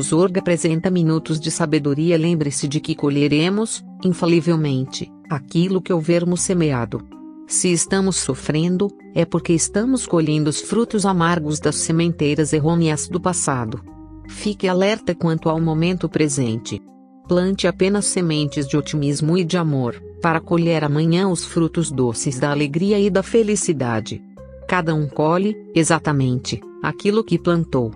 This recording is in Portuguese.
Zorga apresenta minutos de sabedoria. Lembre-se de que colheremos, infalivelmente, aquilo que houvermos semeado. Se estamos sofrendo, é porque estamos colhendo os frutos amargos das sementeiras errôneas do passado. Fique alerta quanto ao momento presente. Plante apenas sementes de otimismo e de amor, para colher amanhã os frutos doces da alegria e da felicidade. Cada um colhe, exatamente, aquilo que plantou.